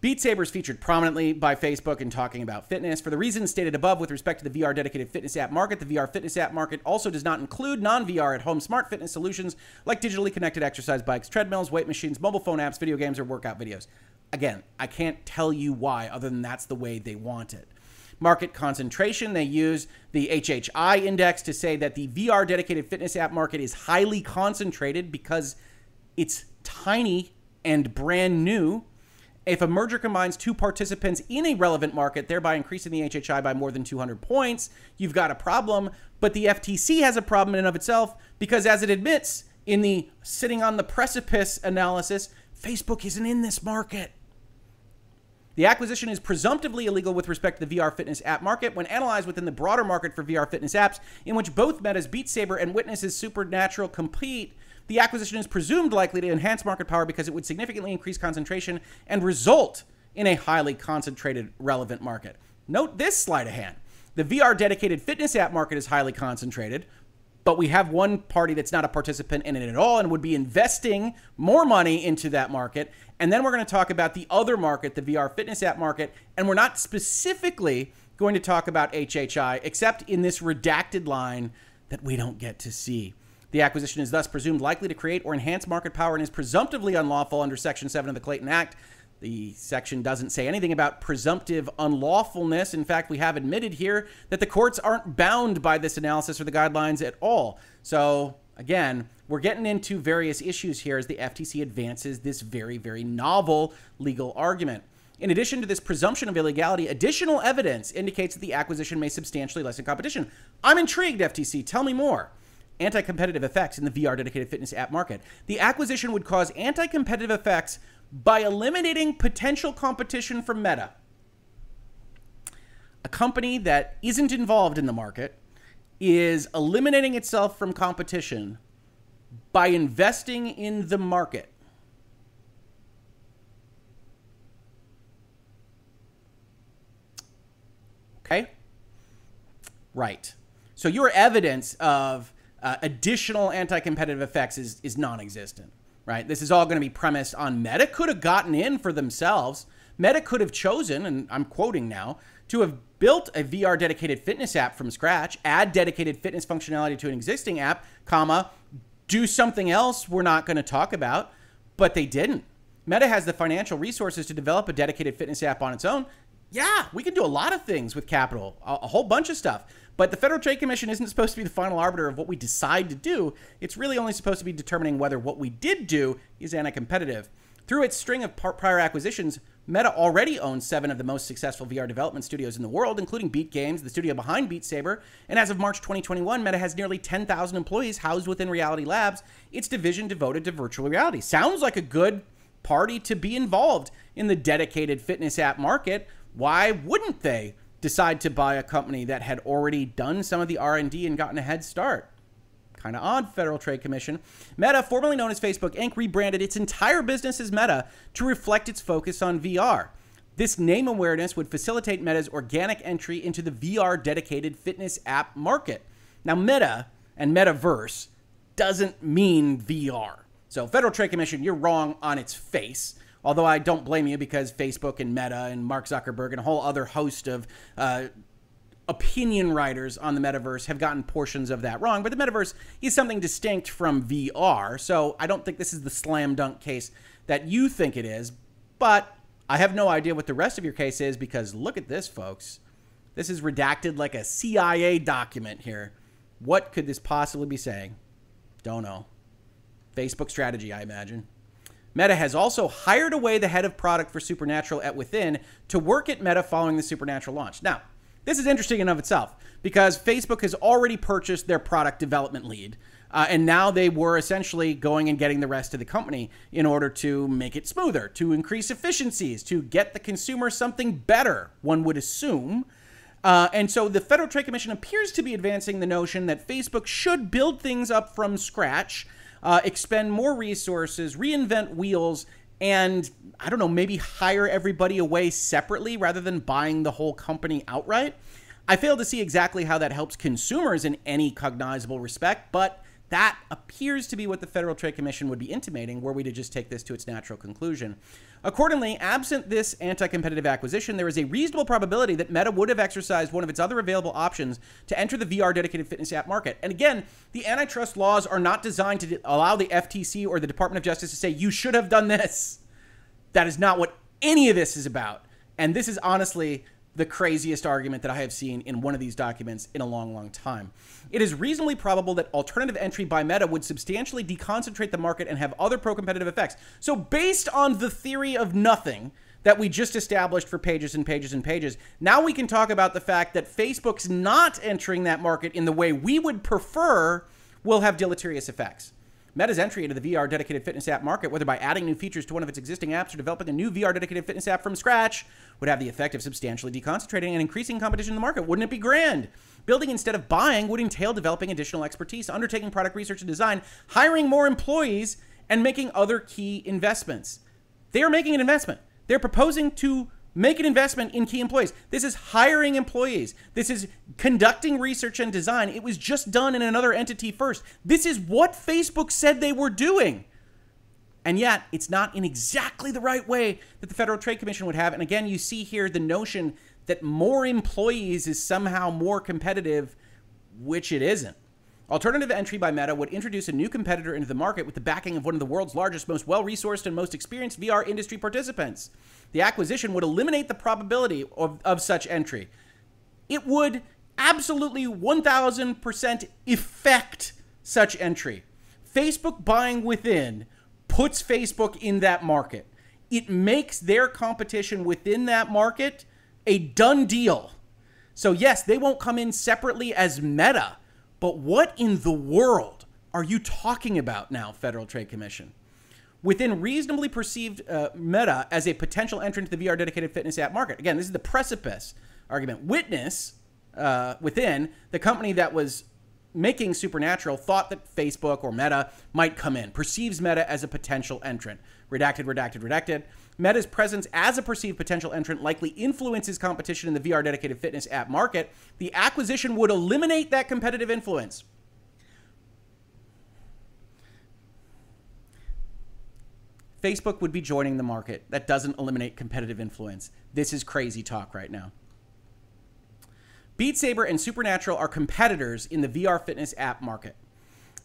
Beat Saber is featured prominently by Facebook in talking about fitness. For the reasons stated above with respect to the VR dedicated fitness app market, the VR fitness app market also does not include non VR at home smart fitness solutions like digitally connected exercise bikes, treadmills, weight machines, mobile phone apps, video games, or workout videos. Again, I can't tell you why, other than that's the way they want it. market concentration. They use the HHI index to say that the VR dedicated fitness app market is highly concentrated because it's tiny and brand new. If a merger combines two participants in a relevant market, thereby increasing the HHI by more than 200 points, you've got a problem. But the FTC has a problem in and of itself because, as it admits in the sitting on the precipice analysis, Facebook isn't in this market. The acquisition is presumptively illegal with respect to the VR fitness app market when analyzed within the broader market for VR fitness apps, in which both Meta's Beat Saber and Within's Supernatural compete. The acquisition is presumed likely to enhance market power because it would significantly increase concentration and result in a highly concentrated, relevant market. Note this sleight of hand. The VR dedicated fitness app market is highly concentrated, but we have one party that's not a participant in it at all and would be investing more money into that market. And then we're going to talk about the other market, the VR fitness app market. And we're not specifically going to talk about HHI, except in this redacted line that we don't get to see. The acquisition is thus presumed likely to create or enhance market power and is presumptively unlawful under Section 7 of the Clayton Act. The section doesn't say anything about presumptive unlawfulness. In fact, we have admitted here that the courts aren't bound by this analysis or the guidelines at all. So, again, we're getting into various issues here as the FTC advances this very, very novel legal argument. In addition to this presumption of illegality, additional evidence indicates that the acquisition may substantially lessen competition. I'm intrigued, FTC. Tell me more. Anti competitive effects in the VR dedicated fitness app market. The acquisition would cause anti competitive effects by eliminating potential competition from Meta, a company that isn't involved in the market is eliminating itself from competition by investing in the market. Okay? Right. So your evidence of uh, additional anti competitive effects is, is non existent right? This is all going to be premised on Meta could have gotten in for themselves. Meta could have chosen, and I'm quoting now, to have built a VR dedicated fitness app from scratch, add dedicated fitness functionality to an existing app, comma, do something else we're not going to talk about, but they didn't. Meta has the financial resources to develop a dedicated fitness app on its own. Yeah, we can do a lot of things with capital, a, whole bunch of stuff. But the Federal Trade Commission isn't supposed to be the final arbiter of what we decide to do. It's really only supposed to be determining whether what we did do is anti competitive. Through its string of prior acquisitions, Meta already owns seven of the most successful VR development studios in the world, including Beat Games, the studio behind Beat Saber. And as of March 2021, Meta has nearly 10,000 employees housed within Reality Labs, its division devoted to virtual reality. Sounds like a good party to be involved in the dedicated fitness app market. Why wouldn't they? decide to buy a company that had already done some of the R&D and gotten a head start. Kind of odd, Federal Trade Commission. Meta, formerly known as Facebook Inc., rebranded its entire business as Meta to reflect its focus on VR. This name awareness would facilitate Meta's organic entry into the VR dedicated fitness app market. Now, Meta and Metaverse doesn't mean VR. So, Federal Trade Commission, you're wrong on its face. Although I don't blame you because Facebook and Meta and Mark Zuckerberg and a whole other host of uh, opinion writers on the metaverse have gotten portions of that wrong. But the metaverse is something distinct from VR. So I don't think this is the slam dunk case that you think it is. But I have no idea what the rest of your case is because look at this, folks. This is redacted like a CIA document here. What could this possibly be saying? Don't know. Facebook strategy, I imagine. Meta has also hired away the head of product for Supernatural at Within to work at Meta following the Supernatural launch. Now, this is interesting in of itself because Facebook has already purchased their product development lead. Uh, and now they were essentially going and getting the rest of the company in order to make it smoother, to increase efficiencies, to get the consumer something better, one would assume. Uh, and so the Federal Trade Commission appears to be advancing the notion that Facebook should build things up from scratch uh, expend more resources, reinvent wheels, and I don't know, maybe hire everybody away separately rather than buying the whole company outright. I fail to see exactly how that helps consumers in any cognizable respect, but that appears to be what the Federal Trade Commission would be intimating were we to just take this to its natural conclusion. Accordingly, absent this anti competitive acquisition, there is a reasonable probability that Meta would have exercised one of its other available options to enter the VR dedicated fitness app market. And again, the antitrust laws are not designed to allow the FTC or the Department of Justice to say, you should have done this. That is not what any of this is about. And this is honestly the craziest argument that I have seen in one of these documents in a long, long time. It is reasonably probable that alternative entry by Meta would substantially deconcentrate the market and have other pro competitive effects. So, based on the theory of nothing, that we just established for pages and pages and pages. Now we can talk about the fact that Facebook's not entering that market in the way we would prefer will have deleterious effects. Meta's entry into the VR dedicated fitness app market, whether by adding new features to one of its existing apps or developing a new VR dedicated fitness app from scratch, would have the effect of substantially deconcentrating and increasing competition in the market. Wouldn't it be grand? Building instead of buying would entail developing additional expertise, undertaking product research and design, hiring more employees, and making other key investments. They are making an investment. They're proposing to make an investment in key employees. This is hiring employees. This is conducting research and design. It was just done in another entity first. This is what Facebook said they were doing. And yet, it's not in exactly the right way that the Federal Trade Commission would have. And again, you see here the notion that more employees is somehow more competitive, which it isn't. Alternative entry by Meta would introduce a new competitor into the market with the backing of one of the world's largest, most well resourced, and most experienced VR industry participants. The acquisition would eliminate the probability of, of such entry. It would absolutely 1000% effect such entry. Facebook buying Within puts Facebook in that market. It makes their competition within that market a done deal. So, yes, they won't come in separately as Meta but what in the world are you talking about now, Federal Trade Commission? Within reasonably perceived uh, Meta as a potential entrant to the VR dedicated fitness app market. Again, this is the precipice argument. Witness uh, within the company that was making Supernatural thought that Facebook or Meta might come in, perceives Meta as a potential entrant. Redacted, redacted, redacted. Meta's presence as a perceived potential entrant likely influences competition in the VR dedicated fitness app market. The acquisition would eliminate that competitive influence. Facebook would be joining the market. That doesn't eliminate competitive influence. This is crazy talk right now. Beat Saber and Supernatural are competitors in the VR fitness app market.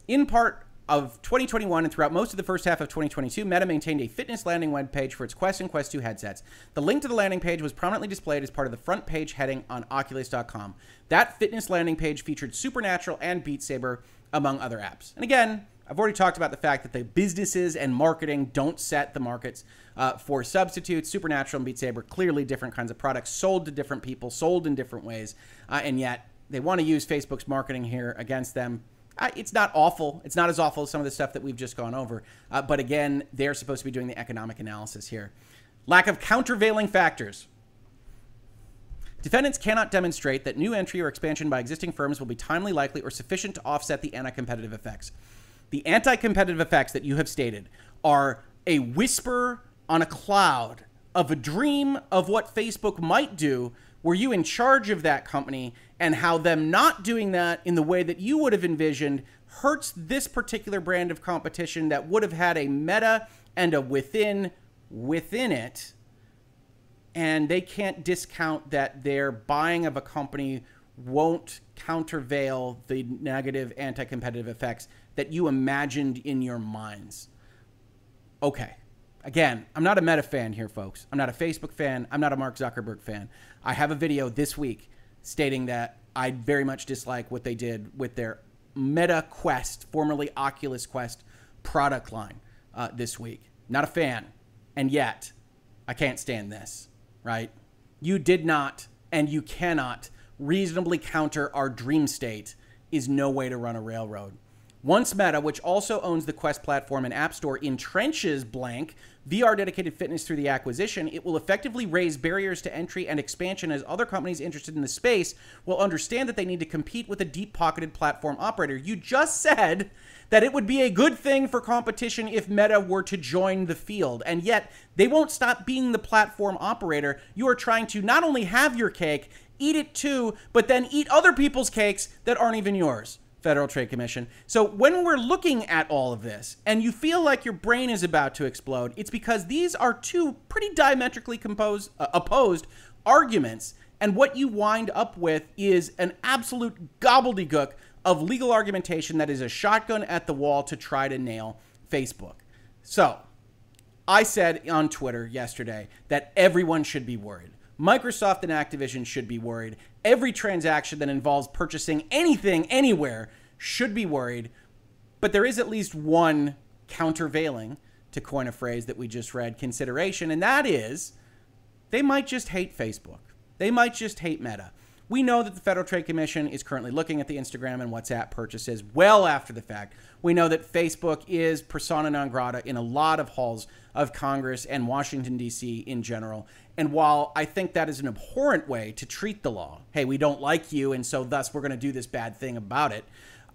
In part of 2021 and throughout most of the first half of 2022, Meta maintained a fitness landing web page for its Quest and Quest 2 headsets. The link to the landing page was prominently displayed as part of the front page heading on Oculus.com. That fitness landing page featured Supernatural and Beat Saber, among other apps. And again, I've already talked about the fact that the businesses and marketing don't set the markets uh, for substitutes. Supernatural and Beat Saber, clearly different kinds of products, sold to different people, sold in different ways, uh, and yet they want to use Facebook's marketing here against them. Uh, it's not awful. It's not as awful as some of the stuff that we've just gone over. Uh, but again, they're supposed to be doing the economic analysis here. Lack of countervailing factors. Defendants cannot demonstrate that new entry or expansion by existing firms will be timely, likely, or sufficient to offset the anti competitive effects. The anti competitive effects that you have stated are a whisper on a cloud of a dream of what Facebook might do were you in charge of that company and how them not doing that in the way that you would have envisioned hurts this particular brand of competition that would have had a meta and a Within within it and they can't discount that their buying of a company won't countervail the negative anti-competitive effects that you imagined in your minds. Okay. Again, I'm not a Meta fan here, folks. I'm not a Facebook fan. I'm not a Mark Zuckerberg fan. I have a video this week stating that I very much dislike what they did with their Meta Quest, formerly Oculus Quest, product line uh, this week. Not a fan. And yet, I can't stand this, right? You did not and you cannot reasonably counter our dream state is no way to run a railroad. Once Meta, which also owns the Quest platform and App Store, entrenches blank VR dedicated fitness through the acquisition, it will effectively raise barriers to entry and expansion as other companies interested in the space will understand that they need to compete with a deep pocketed platform operator. You just said that it would be a good thing for competition if Meta were to join the field, and yet they won't stop being the platform operator. You are trying to not only have your cake, eat it too, but then eat other people's cakes that aren't even yours. Federal Trade Commission. So when we're looking at all of this and you feel like your brain is about to explode, it's because these are two pretty diametrically composed, uh, opposed arguments. And what you wind up with is an absolute gobbledygook of legal argumentation that is a shotgun at the wall to try to nail Facebook. So I said on Twitter yesterday that everyone should be worried. Microsoft and Activision should be worried. Every transaction that involves purchasing anything anywhere should be worried. But there is at least one countervailing, to coin a phrase that we just read, consideration, and that is they might just hate Facebook. They might just hate Meta. We know that the Federal Trade Commission is currently looking at the Instagram and WhatsApp purchases well after the fact. We know that Facebook is persona non grata in a lot of halls of Congress and Washington, D.C. in general. And while I think that is an abhorrent way to treat the law, hey, we don't like you, and so thus we're going to do this bad thing about it,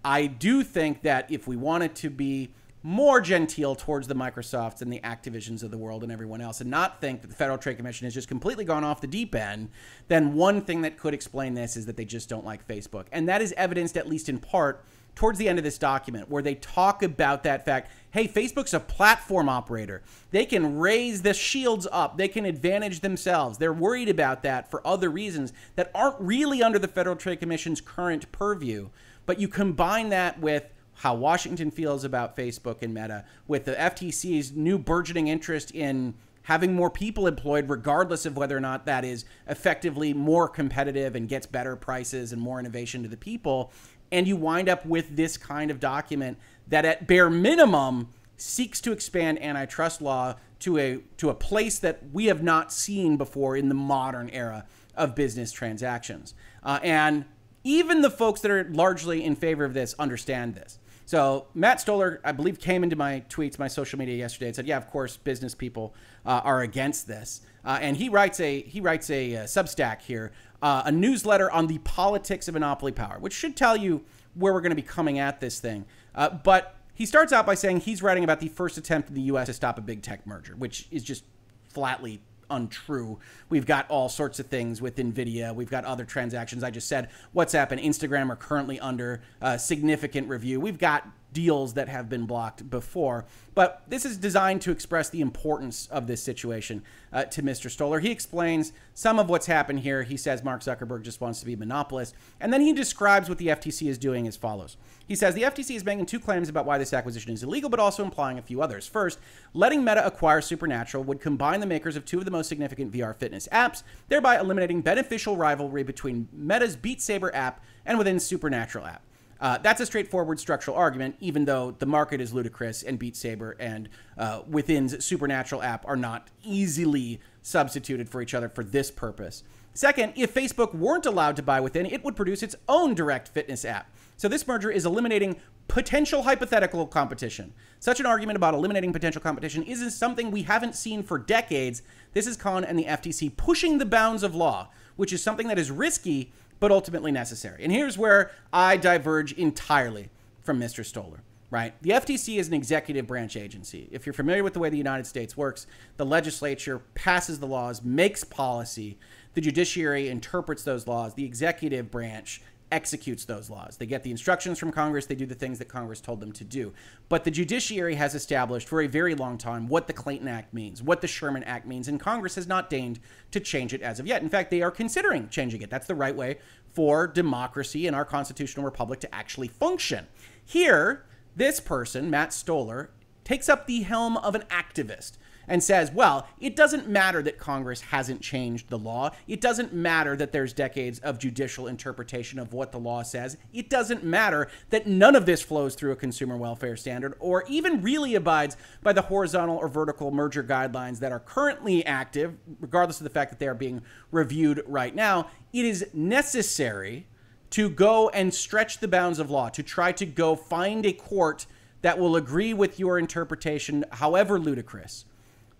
I do think that if we wanted to be more genteel towards the Microsofts and the Activisions of the world and everyone else, and not think that the Federal Trade Commission has just completely gone off the deep end, then one thing that could explain this is that they just don't like Facebook. And that is evidenced, at least in part, towards the end of this document, where they talk about that fact hey, Facebook's a platform operator. They can raise the shields up, they can advantage themselves. They're worried about that for other reasons that aren't really under the Federal Trade Commission's current purview. But you combine that with how Washington feels about Facebook and Meta, with the FTC's new burgeoning interest in having more people employed, regardless of whether or not that is effectively more competitive and gets better prices and more innovation to the people. And you wind up with this kind of document that, at bare minimum, seeks to expand antitrust law to a to a place that we have not seen before in the modern era of business transactions. Uh, and even the folks that are largely in favor of this understand this. So Matt Stoller, I believe, came into my tweets, my social media yesterday, and said, "Yeah, of course, business people uh, are against this." Uh, and he writes a he writes a, uh, Substack here, uh, a newsletter on the politics of monopoly power, which should tell you where we're going to be coming at this thing. Uh, but he starts out by saying he's writing about the first attempt in the U.S. to stop a big tech merger, which is just flatly untrue. We've got all sorts of things with NVIDIA. We've got other transactions. I just said WhatsApp and Instagram are currently under uh, significant review. We've got deals that have been blocked before. But this is designed to express the importance of this situation uh, to Mr. Stoller. He explains some of what's happened here. He says Mark Zuckerberg just wants to be a monopolist. And then he describes what the FTC is doing as follows. He says the FTC is making two claims about why this acquisition is illegal, but also implying a few others. First, letting Meta acquire Supernatural would combine the makers of two of the most significant VR fitness apps, thereby eliminating beneficial rivalry between Meta's Beat Saber app and Within Supernatural app. Uh, that's a straightforward structural argument, even though the market is ludicrous and Beat Saber and uh, Within's Supernatural app are not easily substituted for each other for this purpose. Second, if Facebook weren't allowed to buy Within, it would produce its own direct fitness app. So this merger is eliminating potential hypothetical competition. Such an argument about eliminating potential competition isn't something we haven't seen for decades. This is Khan and the FTC pushing the bounds of law, which is something that is risky but ultimately necessary. And here's where I diverge entirely from Mr. Stoller. Right? The FTC is an executive branch agency. If you're familiar with the way the United States works, the legislature passes the laws, makes policy, the judiciary interprets those laws, the executive branch executes those laws. They get the instructions from Congress, they do the things that Congress told them to do. But the judiciary has established for a very long time what the Clayton Act means, what the Sherman Act means, and Congress has not deigned to change it as of yet. In fact, they are considering changing it. That's the right way for democracy in our constitutional republic to actually function. Here, this person, Matt Stoller, takes up the helm of an activist and says, well, it doesn't matter that Congress hasn't changed the law. It doesn't matter that there's decades of judicial interpretation of what the law says. It doesn't matter that none of this flows through a consumer welfare standard or even really abides by the horizontal or vertical merger guidelines that are currently active, regardless of the fact that they are being reviewed right now. It is necessary to go and stretch the bounds of law, to try to go find a court that will agree with your interpretation, however ludicrous.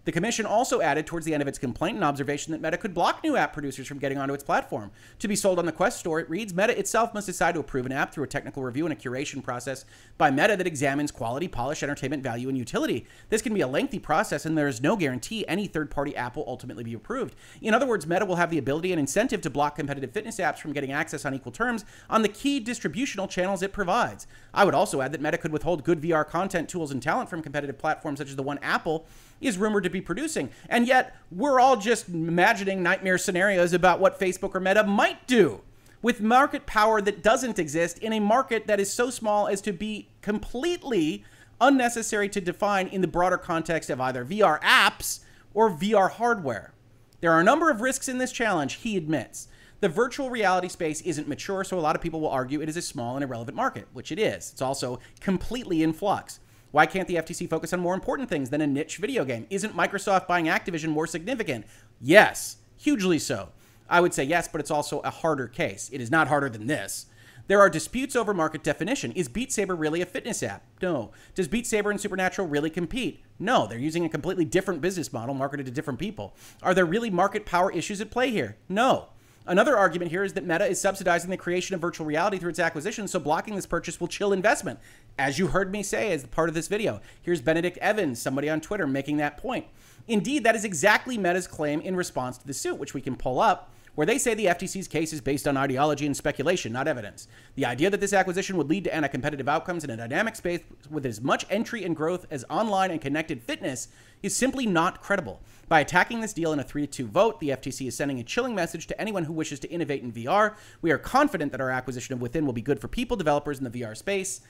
The commission also added towards the end of its complaint an observation that Meta could block new app producers from getting onto its platform. To be sold on the Quest store, it reads Meta itself must decide to approve an app through a technical review and a curation process by Meta that examines quality, polish, entertainment value, and utility. This can be a lengthy process, and there is no guarantee any third party app will ultimately be approved. In other words, Meta will have the ability and incentive to block competitive fitness apps from getting access on equal terms on the key distributional channels it provides. I would also add that Meta could withhold good VR content, tools, and talent from competitive platforms such as the one Apple is rumored to be producing. And yet, we're all just imagining nightmare scenarios about what Facebook or Meta might do with market power that doesn't exist in a market that is so small as to be completely unnecessary to define in the broader context of either VR apps or VR hardware. There are a number of risks in this challenge, he admits. The virtual reality space isn't mature, so a lot of people will argue it is a small and irrelevant market, which it is. It's also completely in flux. Why can't the FTC focus on more important things than a niche video game? Isn't Microsoft buying Activision more significant? Yes, hugely so. I would say yes, but it's also a harder case. It is not harder than this. There are disputes over market definition. Is Beat Saber really a fitness app? No. Does Beat Saber and Supernatural really compete? No. They're using a completely different business model marketed to different people. Are there really market power issues at play here? No. Another argument here is that Meta is subsidizing the creation of virtual reality through its acquisition, so blocking this purchase will chill investment. As you heard me say as part of this video, here's Benedict Evans, somebody on Twitter, making that point. Indeed, that is exactly Meta's claim in response to the suit, which we can pull up where they say the FTC's case is based on ideology and speculation, not evidence. The idea that this acquisition would lead to anti competitive outcomes in a dynamic space with as much entry and growth as online and connected fitness is simply not credible. By attacking this deal in a 3 2 vote, the FTC is sending a chilling message to anyone who wishes to innovate in VR. We are confident that our acquisition of Within will be good for people, developers in the VR space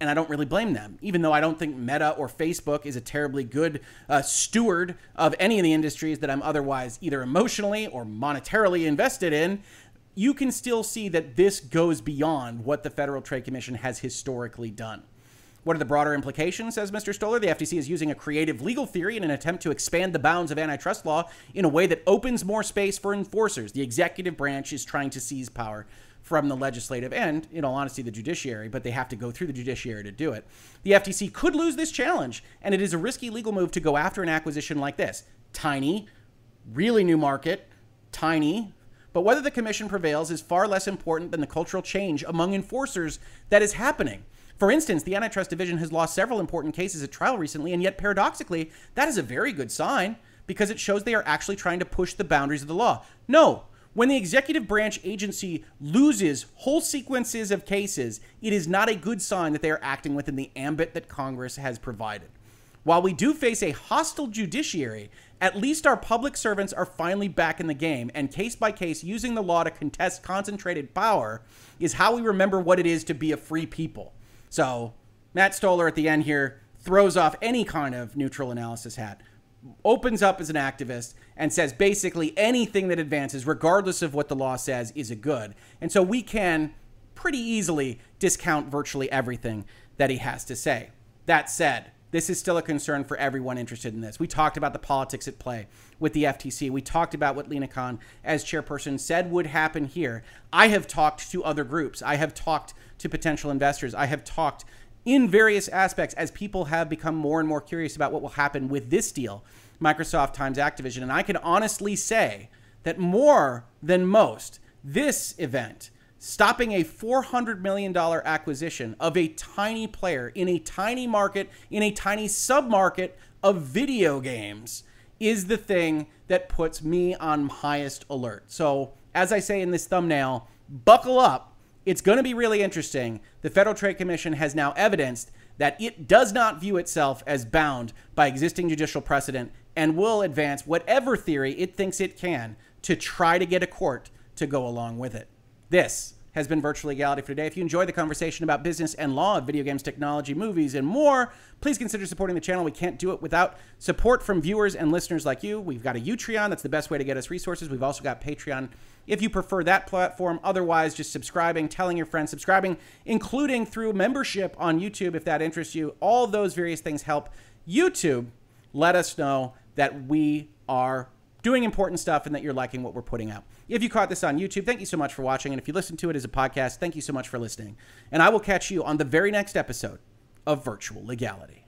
and I don't really blame them, even though I don't think Meta or Facebook is a terribly good uh, steward of any of the industries that I'm otherwise either emotionally or monetarily invested in. You can still see that this goes beyond what the Federal Trade Commission has historically done. What are the broader implications, says Mr. Stoller? The FTC is using a creative legal theory in an attempt to expand the bounds of antitrust law in a way that opens more space for enforcers. The executive branch is trying to seize power from the legislative and, in all honesty, the judiciary, but they have to go through the judiciary to do it. The FTC could lose this challenge, and it is a risky legal move to go after an acquisition like this. Tiny, really new market, tiny. But whether the commission prevails is far less important than the cultural change among enforcers that is happening. For instance, the antitrust division has lost several important cases at trial recently, and yet paradoxically, that is a very good sign because it shows they are actually trying to push the boundaries of the law. No, when the executive branch agency loses whole sequences of cases, it is not a good sign that they are acting within the ambit that Congress has provided. While we do face a hostile judiciary, at least our public servants are finally back in the game, and case by case, using the law to contest concentrated power is how we remember what it is to be a free people. So, Matt Stoller at the end here throws off any kind of neutral analysis hat opens up as an activist and says basically anything that advances, regardless of what the law says, is a good. And so we can pretty easily discount virtually everything that he has to say. That said, this is still a concern for everyone interested in this. We talked about the politics at play with the FTC. We talked about what Lina Khan, as chairperson, said would happen here. I have talked to other groups. I have talked to potential investors. I have talked in various aspects as people have become more and more curious about what will happen with this deal, Microsoft times Activision. And I can honestly say that more than most, this event, stopping a $400 million acquisition of a tiny player in a tiny market, in a tiny submarket of video games, is the thing that puts me on highest alert. So, as I say in this thumbnail, buckle up it's going to be really interesting. The Federal Trade Commission has now evidenced that it does not view itself as bound by existing judicial precedent and will advance whatever theory it thinks it can to try to get a court to go along with it. This has been Virtual Legality for today. If you enjoyed the conversation about business and law, of video games, technology, movies, and more, please consider supporting the channel. We can't do it without support from viewers and listeners like you. We've got a Utreon. That's the best way to get us resources. We've also got Patreon if you prefer that platform. Otherwise, just subscribing, telling your friends, subscribing, including through membership on YouTube if that interests you. All those various things help YouTube let us know that we are doing important stuff and that you're liking what we're putting out. If you caught this on YouTube, thank you so much for watching. And if you listen to it as a podcast, thank you so much for listening. And I will catch you on the very next episode of Virtual Legality.